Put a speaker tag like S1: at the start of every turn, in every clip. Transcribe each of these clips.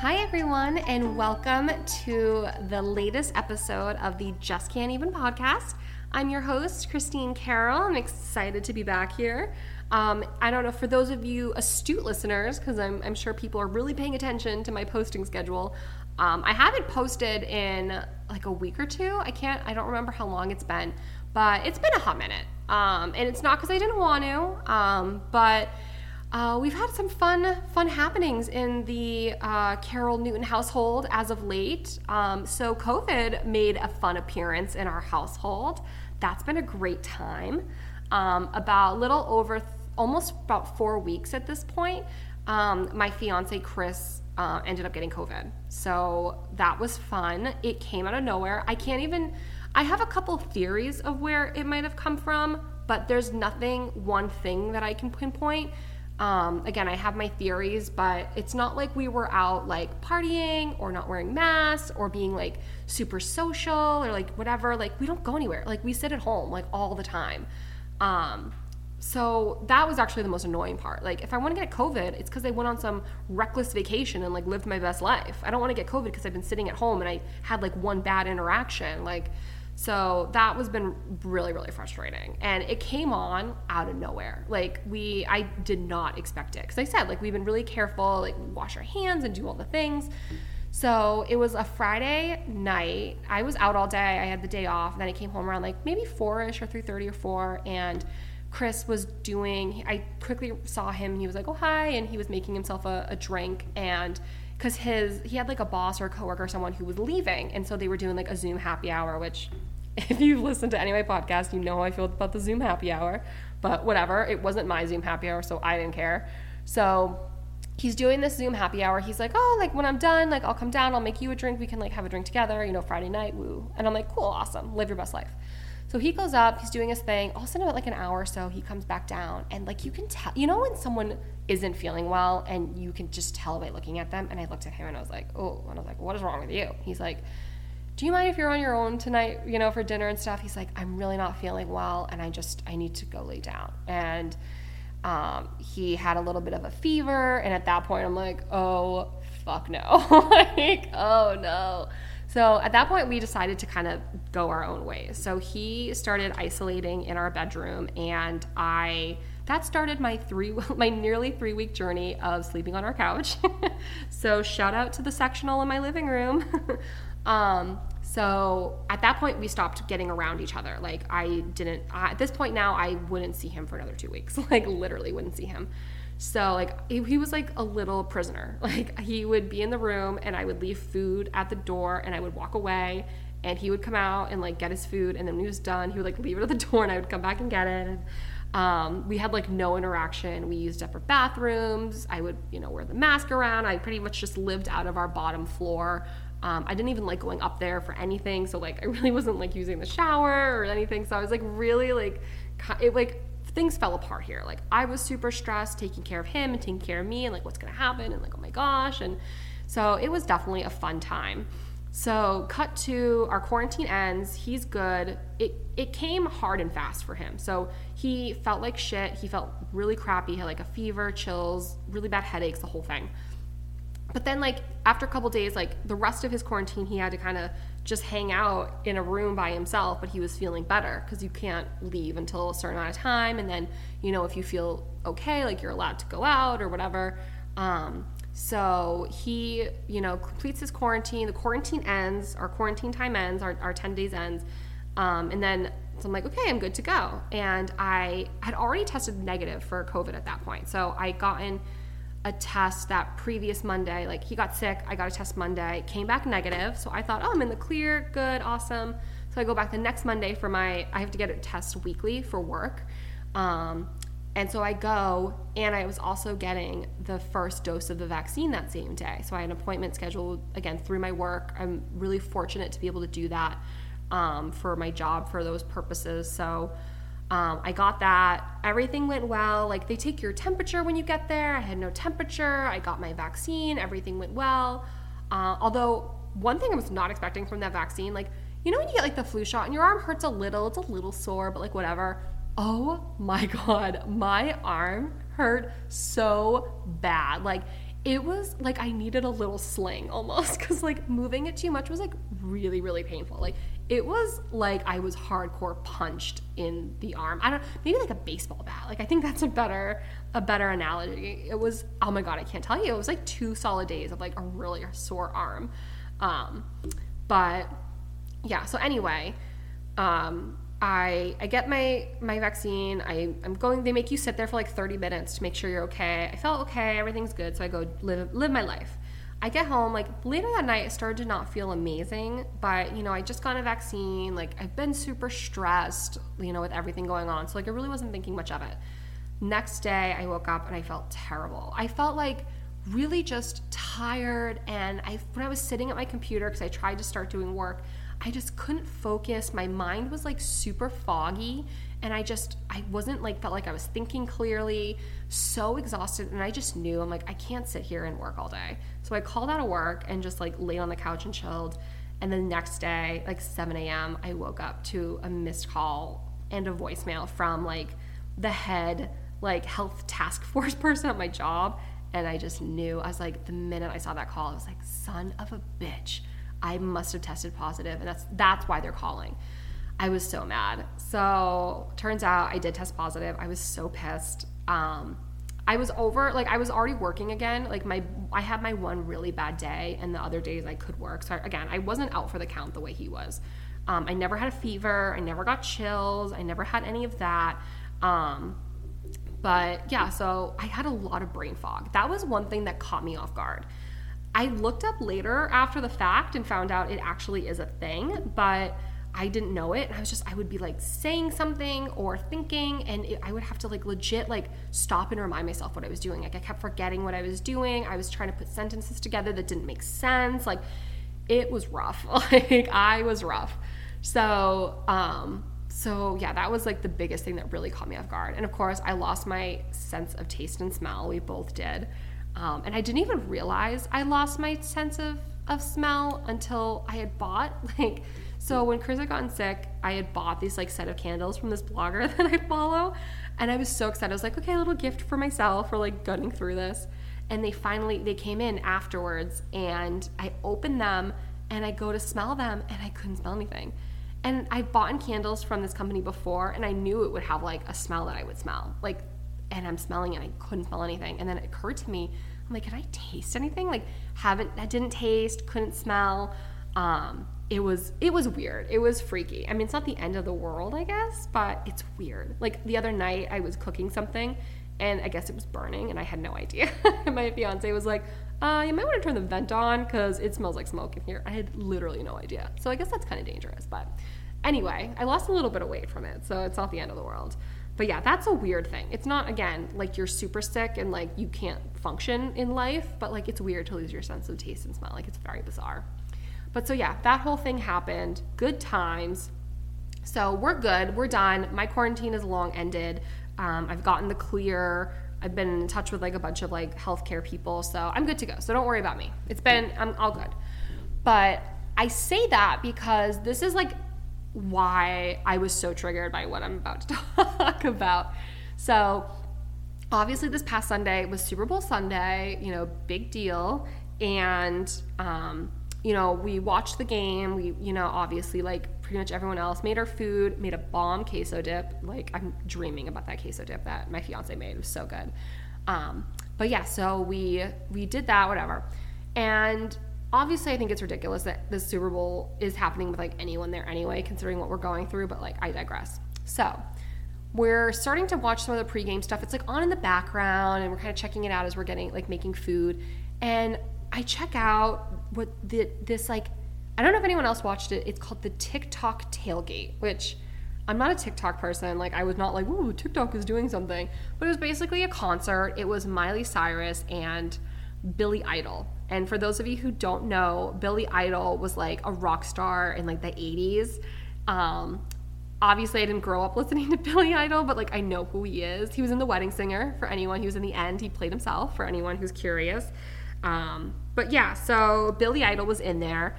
S1: Hi, everyone, and welcome to the latest episode of the Just Can't Even podcast. I'm your host, Christine Carroll. I'm excited to be back here. Um, I don't know, for those of you astute listeners, because I'm, I'm, sure people are really paying attention to my posting schedule, um, I haven't posted in like a week or two. I can't, I don't remember how long it's been, but it's been a hot minute. Um, and it's not because I didn't want to, um, but uh, we've had some fun, fun happenings in the uh, Carroll Newton household as of late. Um, so COVID made a fun appearance in our household. That's been a great time. Um, about a little over, th- almost about four weeks at this point, um, my fiance Chris uh, ended up getting COVID. So that was fun. It came out of nowhere. I can't even. I have a couple theories of where it might have come from, but there's nothing, one thing that I can pinpoint. Um, again, I have my theories, but it's not like we were out like partying or not wearing masks or being like super social or like whatever. Like we don't go anywhere. Like we sit at home like all the time. Um, so that was actually the most annoying part. Like if I want to get COVID, it's because I went on some reckless vacation and like lived my best life. I don't want to get COVID because I've been sitting at home and I had like one bad interaction. Like so that was been really, really frustrating. And it came on out of nowhere. Like we I did not expect it. Cause I said, like we've been really careful, like wash our hands and do all the things. So it was a Friday night. I was out all day. I had the day off. And then I came home around like maybe four-ish or 3:30 or 4. And Chris was doing I quickly saw him. He was like, Oh hi, and he was making himself a, a drink and because his he had like a boss or a coworker or someone who was leaving and so they were doing like a zoom happy hour which if you've listened to any of my podcasts, you know how I feel about the Zoom happy hour. But whatever, it wasn't my Zoom happy hour, so I didn't care. So he's doing this Zoom happy hour. He's like, oh, like when I'm done, like I'll come down, I'll make you a drink. We can like have a drink together, you know, Friday night, woo. And I'm like, cool, awesome, live your best life. So he goes up, he's doing his thing. All of a sudden, about like an hour or so, he comes back down, and like you can tell, you know, when someone isn't feeling well, and you can just tell by looking at them. And I looked at him, and I was like, oh, and I was like, what is wrong with you? He's like, do you mind if you're on your own tonight, you know, for dinner and stuff? He's like, I'm really not feeling well and I just, I need to go lay down. And um, he had a little bit of a fever. And at that point, I'm like, oh, fuck no. like, oh no. So at that point, we decided to kind of go our own ways. So he started isolating in our bedroom, and I that started my three my nearly three week journey of sleeping on our couch. so shout out to the sectional in my living room. Um, so at that point, we stopped getting around each other. Like I didn't. at this point now, I wouldn't see him for another two weeks. Like literally wouldn't see him. So like he, he was like a little prisoner. Like he would be in the room, and I would leave food at the door, and I would walk away, and he would come out and like get his food, and then when he was done, he would like leave it at the door, and I would come back and get it. And, um, we had like no interaction. We used separate bathrooms. I would, you know, wear the mask around. I pretty much just lived out of our bottom floor. Um, I didn't even like going up there for anything. So like I really wasn't like using the shower or anything. So I was like really like it like things fell apart here. Like I was super stressed taking care of him and taking care of me and like what's gonna happen and like oh my gosh and so it was definitely a fun time. So cut to our quarantine ends. He's good. It it came hard and fast for him. So he felt like shit. He felt really crappy. He had like a fever, chills, really bad headaches, the whole thing but then like after a couple days like the rest of his quarantine he had to kind of just hang out in a room by himself but he was feeling better because you can't leave until a certain amount of time and then you know if you feel okay like you're allowed to go out or whatever um, so he you know completes his quarantine the quarantine ends our quarantine time ends our, our 10 days ends um, and then so i'm like okay i'm good to go and i had already tested negative for covid at that point so i gotten a test that previous Monday. Like he got sick, I got a test Monday, came back negative. So I thought, oh, I'm in the clear, good, awesome. So I go back the next Monday for my, I have to get a test weekly for work. Um, and so I go, and I was also getting the first dose of the vaccine that same day. So I had an appointment scheduled again through my work. I'm really fortunate to be able to do that um, for my job for those purposes. So um, I got that. Everything went well. Like they take your temperature when you get there. I had no temperature. I got my vaccine. Everything went well. Uh, although one thing I was not expecting from that vaccine, like you know when you get like the flu shot and your arm hurts a little, it's a little sore, but like whatever. Oh my god, my arm hurt so bad. Like it was like I needed a little sling almost because like moving it too much was like really really painful. Like it was like I was hardcore punched in the arm. I don't know, maybe like a baseball bat. Like I think that's a better a better analogy. It was oh my god, I can't tell you. It was like two solid days of like a really sore arm. Um, but yeah. So anyway, um, I I get my my vaccine. I I'm going. They make you sit there for like 30 minutes to make sure you're okay. I felt okay. Everything's good. So I go live live my life. I get home like later that night. I started to not feel amazing, but you know I just got a vaccine. Like I've been super stressed, you know, with everything going on. So like I really wasn't thinking much of it. Next day I woke up and I felt terrible. I felt like really just tired and I when I was sitting at my computer because I tried to start doing work I just couldn't focus. My mind was like super foggy and I just I wasn't like felt like I was thinking clearly, so exhausted and I just knew I'm like I can't sit here and work all day. So I called out of work and just like laid on the couch and chilled. And then the next day, like 7 a.m., I woke up to a missed call and a voicemail from like the head like health task force person at my job. And I just knew, I was like, the minute I saw that call, I was like, son of a bitch. I must have tested positive, and that's that's why they're calling. I was so mad. So turns out I did test positive. I was so pissed. Um, I was over like I was already working again. Like my I had my one really bad day, and the other days I could work. So I, again, I wasn't out for the count the way he was. Um, I never had a fever. I never got chills. I never had any of that. Um, but yeah, so I had a lot of brain fog. That was one thing that caught me off guard. I looked up later after the fact and found out it actually is a thing, but I didn't know it. And I was just, I would be like saying something or thinking, and it, I would have to like legit like stop and remind myself what I was doing. Like I kept forgetting what I was doing. I was trying to put sentences together that didn't make sense. Like it was rough. like I was rough. So, um, so yeah, that was like the biggest thing that really caught me off guard. And of course, I lost my sense of taste and smell. We both did. Um, and I didn't even realize I lost my sense of, of smell until I had bought like so when Chris had gotten sick, I had bought these like set of candles from this blogger that I follow, and I was so excited. I was like, okay, a little gift for myself for like gunning through this. And they finally they came in afterwards, and I opened them and I go to smell them, and I couldn't smell anything. And I've bought candles from this company before, and I knew it would have like a smell that I would smell. Like and I'm smelling it. I couldn't smell anything. And then it occurred to me, I'm like, can I taste anything? Like, haven't, I didn't taste, couldn't smell. Um, it was, it was weird. It was freaky. I mean, it's not the end of the world, I guess, but it's weird. Like the other night, I was cooking something, and I guess it was burning, and I had no idea. my fiance was like, uh, you might want to turn the vent on because it smells like smoke in here. I had literally no idea. So I guess that's kind of dangerous. But anyway, I lost a little bit of weight from it, so it's not the end of the world. But yeah, that's a weird thing. It's not, again, like you're super sick and like you can't function in life, but like it's weird to lose your sense of taste and smell. Like it's very bizarre. But so yeah, that whole thing happened. Good times. So we're good. We're done. My quarantine is long ended. Um, I've gotten the clear. I've been in touch with like a bunch of like healthcare people, so I'm good to go. So don't worry about me. It's been I'm all good. But I say that because this is like why I was so triggered by what I'm about to talk about. So, obviously, this past Sunday was Super Bowl Sunday, you know, big deal. And, um, you know, we watched the game. We, you know, obviously, like pretty much everyone else, made our food, made a bomb queso dip. Like, I'm dreaming about that queso dip that my fiance made. It was so good. Um, but yeah, so we we did that, whatever. And obviously I think it's ridiculous that the Super Bowl is happening with like anyone there anyway, considering what we're going through, but like I digress. So we're starting to watch some of the pregame stuff. It's like on in the background and we're kind of checking it out as we're getting like making food. And I check out what the this like I don't know if anyone else watched it. It's called the TikTok tailgate, which I'm not a TikTok person. Like I was not like, ooh, TikTok is doing something. But it was basically a concert. It was Miley Cyrus and Billy Idol. And for those of you who don't know, Billy Idol was like a rock star in like the 80s. Um, obviously, I didn't grow up listening to Billy Idol, but like I know who he is. He was in The Wedding Singer for anyone who's in the end. He played himself for anyone who's curious. Um, but yeah, so Billy Idol was in there.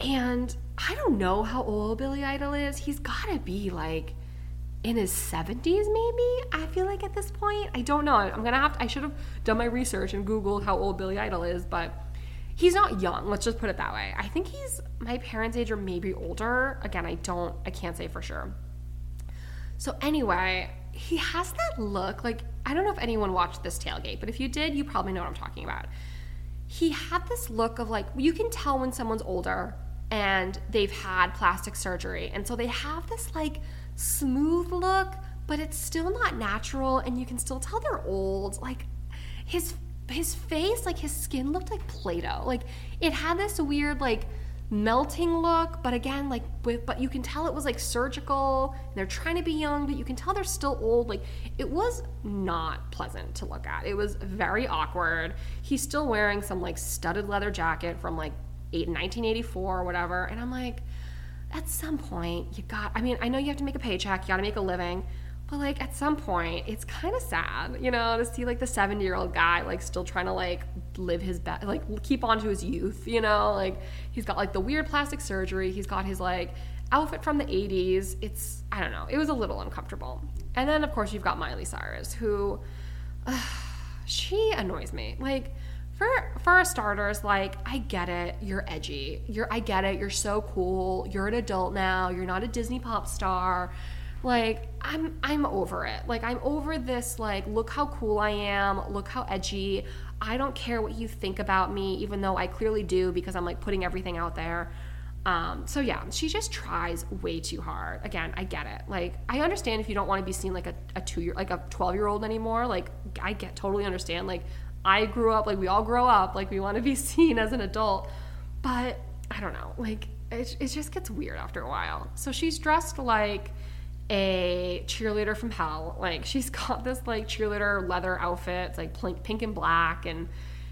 S1: And I don't know how old Billy Idol is. He's got to be like in his 70s maybe i feel like at this point? I don't know. I'm gonna have to, i should have done my research and googled how old billy idol is but he's not young let's just put it that way. I think he's my parents age or maybe older. Again i don't i can't say for sure. So anyway he has that look like i don't know if anyone watched this tailgate but if you did you probably know what i'm talking about. He had this look of like you can tell when someone's older and they've had plastic surgery and so they have this like smooth look, but it's still not natural and you can still tell they're old. Like his his face, like his skin looked like Play-Doh. Like it had this weird like melting look, but again, like with but you can tell it was like surgical. they're trying to be young, but you can tell they're still old. Like it was not pleasant to look at. It was very awkward. He's still wearing some like studded leather jacket from like 1984 or whatever, and I'm like at some point you got i mean i know you have to make a paycheck you got to make a living but like at some point it's kind of sad you know to see like the 70 year old guy like still trying to like live his best like keep on to his youth you know? Like he's got like the weird plastic surgery he's got his like outfit from the 80s it's i don't know it was a little uncomfortable. And then of course you've got miley cyrus who uh, she annoys me. Like for for starters like i get it you're edgy you're i get it you're so cool you're an adult now you're not a disney pop star like i'm i'm over it like i'm over this like look how cool i am look how edgy i don't care what you think about me even though i clearly do because i'm like putting everything out there um, so yeah, she just tries way too hard. Again, I get it. Like, I understand if you don't want to be seen like a, a two year, like a 12 year old anymore. Like, I get totally understand. Like, I grew up, like we all grow up, like we want to be seen as an adult. But I don't know, like it, it just gets weird after a while. So she's dressed like a cheerleader from hell. Like she's got this like cheerleader leather outfit, it's like pink and black, and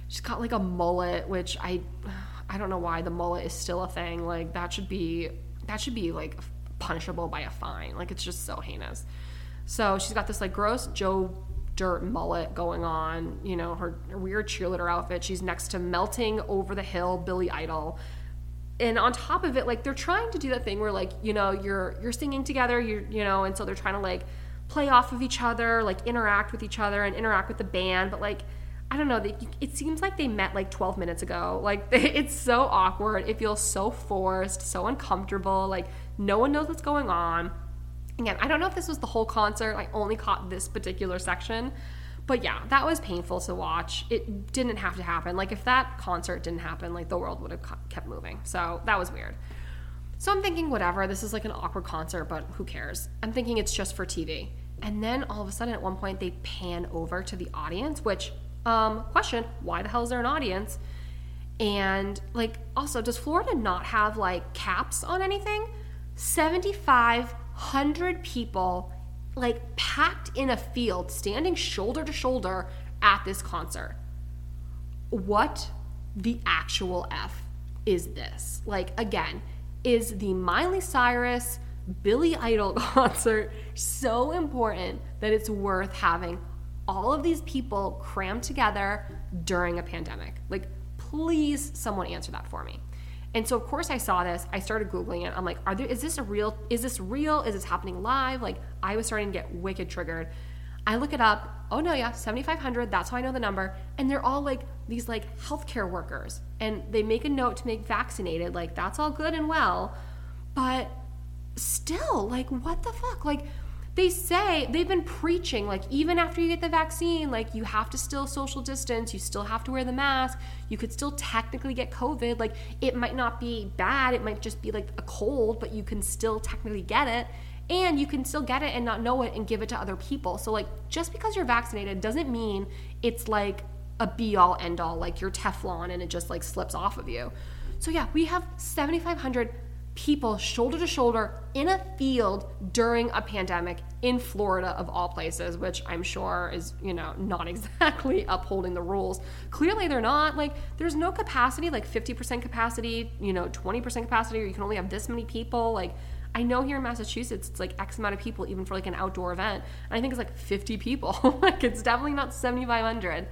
S1: she's got like a mullet, which I I don't know why the mullet is still a thing. Like that should be that should be like punishable by a fine. Like it's just so heinous. So she's got this like gross Joe dirt mullet going on, you know, her, her weird cheerleader outfit. She's next to melting over the hill Billy Idol. And on top of it, like they're trying to do that thing where like, you know, you're you're singing together, you're you know, and so they're trying to like play off of each other, like interact with each other and interact with the band, but like I don't know, they, it seems like they met like 12 minutes ago. Like it's so awkward. It feels so forced, so uncomfortable. Like no one knows what's going on Again, I don't know if this was the whole concert. I only caught this particular section. But yeah, that was painful to watch. It didn't have to happen. Like, if that concert didn't happen, like, the world would have kept moving. So that was weird. So I'm thinking, whatever, this is like an awkward concert, but who cares? I'm thinking it's just for TV. And then all of a sudden, at one point, they pan over to the audience, which, um, question, why the hell is there an audience? And, like, also, does Florida not have, like, caps on anything? 75 100 people like packed in a field, standing shoulder to shoulder at this concert. What the actual F is this? Like, again, is the Miley Cyrus Billy Idol concert so important that it's worth having all of these people crammed together during a pandemic? Like, please, someone answer that for me. And so of course I saw this. I started googling it. I'm like, are there is this a real is this real? Is this happening live? Like I was starting to get wicked triggered. I look it up. Oh no, yeah, 7500, that's how I know the number. And they're all like these like healthcare workers and they make a note to make vaccinated. Like that's all good and well. But still, like what the fuck? Like they say they've been preaching like even after you get the vaccine like you have to still social distance you still have to wear the mask you could still technically get covid like it might not be bad it might just be like a cold but you can still technically get it and you can still get it and not know it and give it to other people. So like just because you're vaccinated doesn't mean it's like a be all end all like you're teflon and it just like slips off of you. So yeah we have 7500 people shoulder to shoulder in a field during a pandemic in Florida of all places which I'm sure is you know not exactly upholding the rules. Clearly they're not. Like there's no capacity like 50% capacity you know 20% capacity or you can only have this many people. Like I know here in Massachusetts it's like X amount of people even for like an outdoor event. And I think it's like 50 people. Like it's definitely not 7500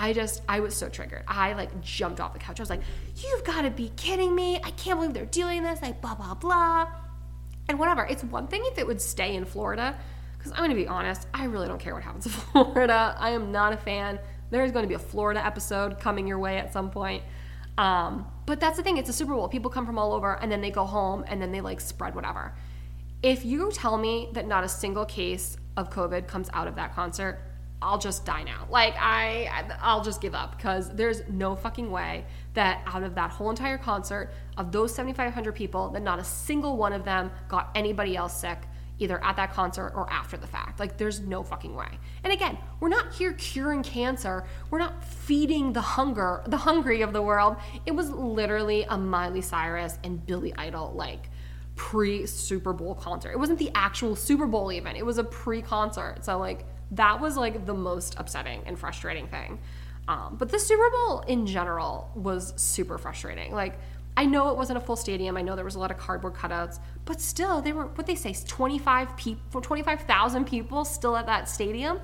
S1: I just, I was so triggered. I like jumped off the couch. I was like, you've got to be kidding me. I can't believe they're doing this. Like, blah, blah, blah. And whatever. It's one thing if it would stay in Florida, because I'm going to be honest, I really don't care what happens in Florida. I am not a fan. There's going to be a Florida episode coming your way at some point. Um, but that's the thing, it's a Super Bowl. People come from all over and then they go home and then they like spread whatever. If you tell me that not a single case of COVID comes out of that concert, I'll just die now. Like I I'll just give up because there's no fucking way that out of that whole entire concert of those 7500 people that not a single one of them got anybody else sick either at that concert or after the fact. Like there's no fucking way. And again, we're not here curing cancer. We're not feeding the hunger, the hungry of the world. It was literally a Miley Cyrus and Billy Idol like pre Super Bowl concert. It wasn't the actual Super Bowl even. It was a pre-concert. So like that was like the most upsetting and frustrating thing. Um, but the Super Bowl in general was super frustrating. Like I know it wasn't a full stadium. I know there was a lot of cardboard cutouts, but still, they were what they say, 25 people, 25,000 people still at that stadium.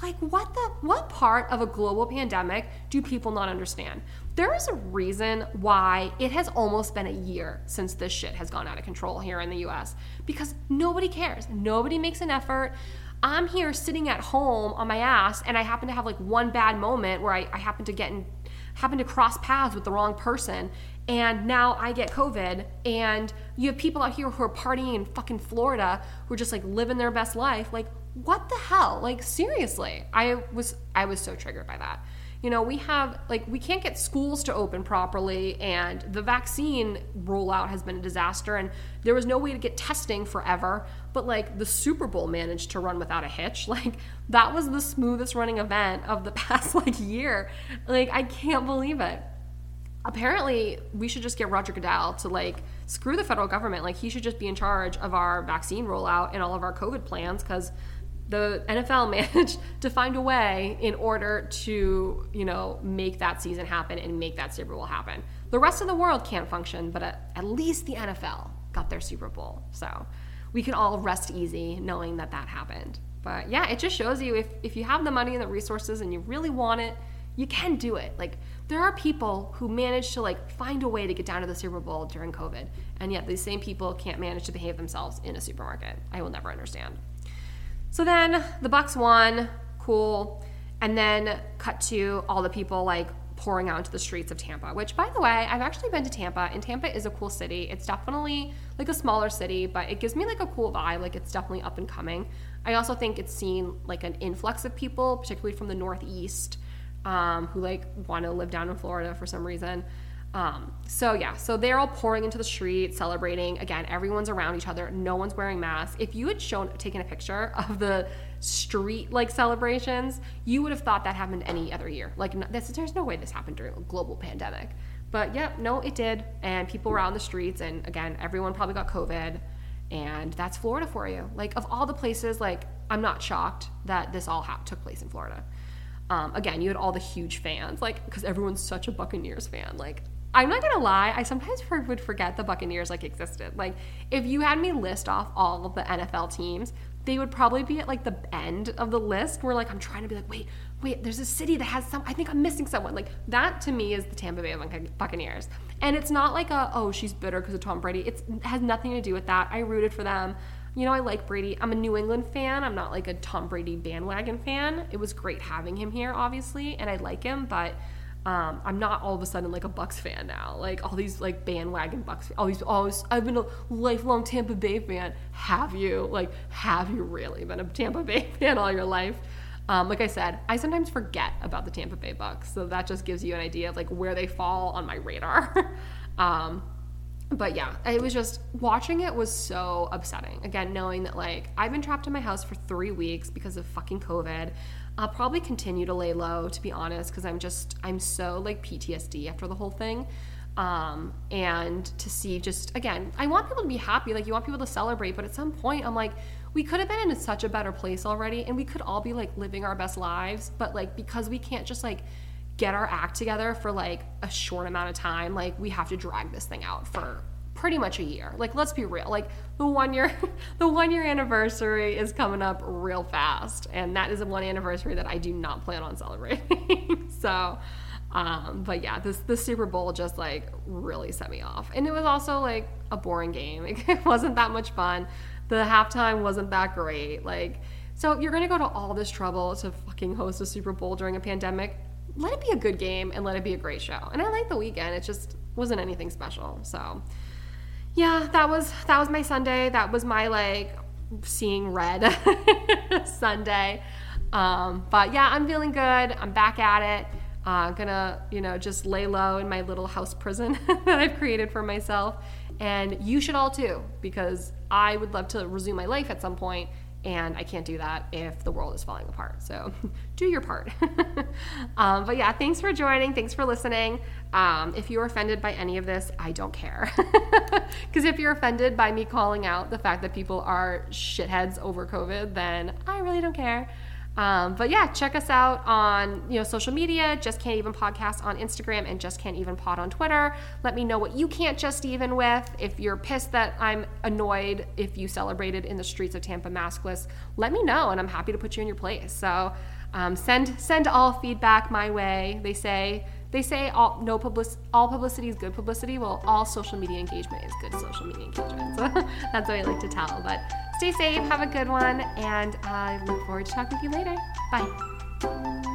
S1: Like what the what part of a global pandemic do people not understand? There is a reason why it has almost been a year since this shit has gone out of control here in the US because nobody cares. Nobody makes an effort. I'm here sitting at home on my ass and I happen to have like one bad moment where I, I happen to get in happen to cross paths with the wrong person and now I get COVID, and you have people out here who are partying in fucking Florida who are just like living their best life. Like, what the hell? Like, seriously, I was I was so triggered by that. You know, we have like we can't get schools to open properly, and the vaccine rollout has been a disaster, and there was no way to get testing forever. But like the Super Bowl managed to run without a hitch. Like that was the smoothest running event of the past like year. Like I can't believe it apparently we should just get Roger Goodell to like screw the federal government. Like he should just be in charge of our vaccine rollout and all of our COVID plans because the NFL managed to find a way in order to, you know, make that season happen and make that Super Bowl happen. The rest of the world can't function, but at, at least the NFL got their Super Bowl. So we can all rest easy knowing that that happened. But yeah, it just shows you if, if you have the money and the resources and you really want it, you can do it. Like there are people who manage to like find a way to get down to the Super Bowl during COVID, and yet these same people can't manage to behave themselves in a supermarket. I will never understand. So then the Bucks won, cool, and then cut to all the people like pouring out into the streets of Tampa, which by the way, I've actually been to Tampa and Tampa is a cool city. It's definitely like a smaller city, but it gives me like a cool vibe, like it's definitely up and coming. I also think it's seen like an influx of people, particularly from the Northeast um, who like want to live down in Florida for some reason. Um, so yeah, so they're all pouring into the street, celebrating. Again, everyone's around each other. No one's wearing masks. If you had shown taken a picture of the street like celebrations, you would have thought that happened any other year. Like this, there's no way this happened during a global pandemic. But yeah, no, it did, and people were out on the streets, and again, everyone probably got COVID, and that's Florida for you. Like of all the places, like I'm not shocked that this all ha- took place in Florida. Um, again, you had all the huge fans, like because everyone's such a Buccaneers fan. Like, I'm not gonna lie, I sometimes would forget the Buccaneers like existed. Like, if you had me list off all of the NFL teams, they would probably be at like the end of the list where like I'm trying to be like, wait, wait, there's a city that has some. I think I'm missing someone. Like that to me is the Tampa Bay Buccaneers, and it's not like a oh she's bitter because of Tom Brady. It's, it has nothing to do with that. I rooted for them you know, I like Brady. I'm a New England fan. I'm not like a Tom Brady bandwagon fan. It was great having him here, obviously, and I like him, but um, I'm not all of a sudden like a Bucks fan now. Like all these like bandwagon Bucks, all these always. I've been a lifelong Tampa Bay fan. Have you? Like, have you really been a Tampa Bay fan all your life? Um, like I said, I sometimes forget about the Tampa Bay Bucks, so that just gives you an idea of like where they fall on my radar. um, but yeah, it was just watching it was so upsetting. Again, knowing that like I've been trapped in my house for three weeks because of fucking COVID. I'll probably continue to lay low, to be honest, because I'm just I'm so like PTSD after the whole thing. Um, and to see just again, I want people to be happy, like you want people to celebrate, but at some point I'm like, we could have been in such a better place already, and we could all be like living our best lives, but like because we can't just like get our act together for like a short amount of time, like we have to drag this thing out for pretty much a year. Like let's be real. Like the one year the one year anniversary is coming up real fast and that is a one anniversary that I do not plan on celebrating. so um, but yeah, this the Super Bowl just like really set me off. And it was also like a boring game. It wasn't that much fun. The halftime wasn't that great. Like So you're gonna go to all this trouble to fucking host a Super Bowl during a pandemic, let it be a good game and let it be a great show. And I like the Weeknd. It just wasn't anything special. So yeah, that was that was my Sunday. That was my like seeing red Sunday. Um, but yeah, I'm feeling good. I'm back at it. Uh, gonna, you know, just lay low in my little house prison that I've created for myself. And you should all too, because I would love to resume my life at some point and I can't do that if the world is falling apart. So do your part. um, but yeah, thanks for joining. Thanks for listening. Um, if you're offended by any of this, I don't care. Because if you're offended by me calling out the fact that people are shitheads over COVID, then I really don't care. Um, but yeah, check us out on you know social media. Just can't even podcast on Instagram and just can't even pod on Twitter. Let me know what you can't just even with. If you're pissed that I'm annoyed if you celebrated in the streets of Tampa maskless, let me know and I'm happy to put you in your place. So um, send send all feedback my way. They say they say all no public all publicity is good publicity. Well, all social media engagement is good social media engagement. So that's what I like to tell. But Stay safe, have a good one, and I look forward to talking with you later. Bye.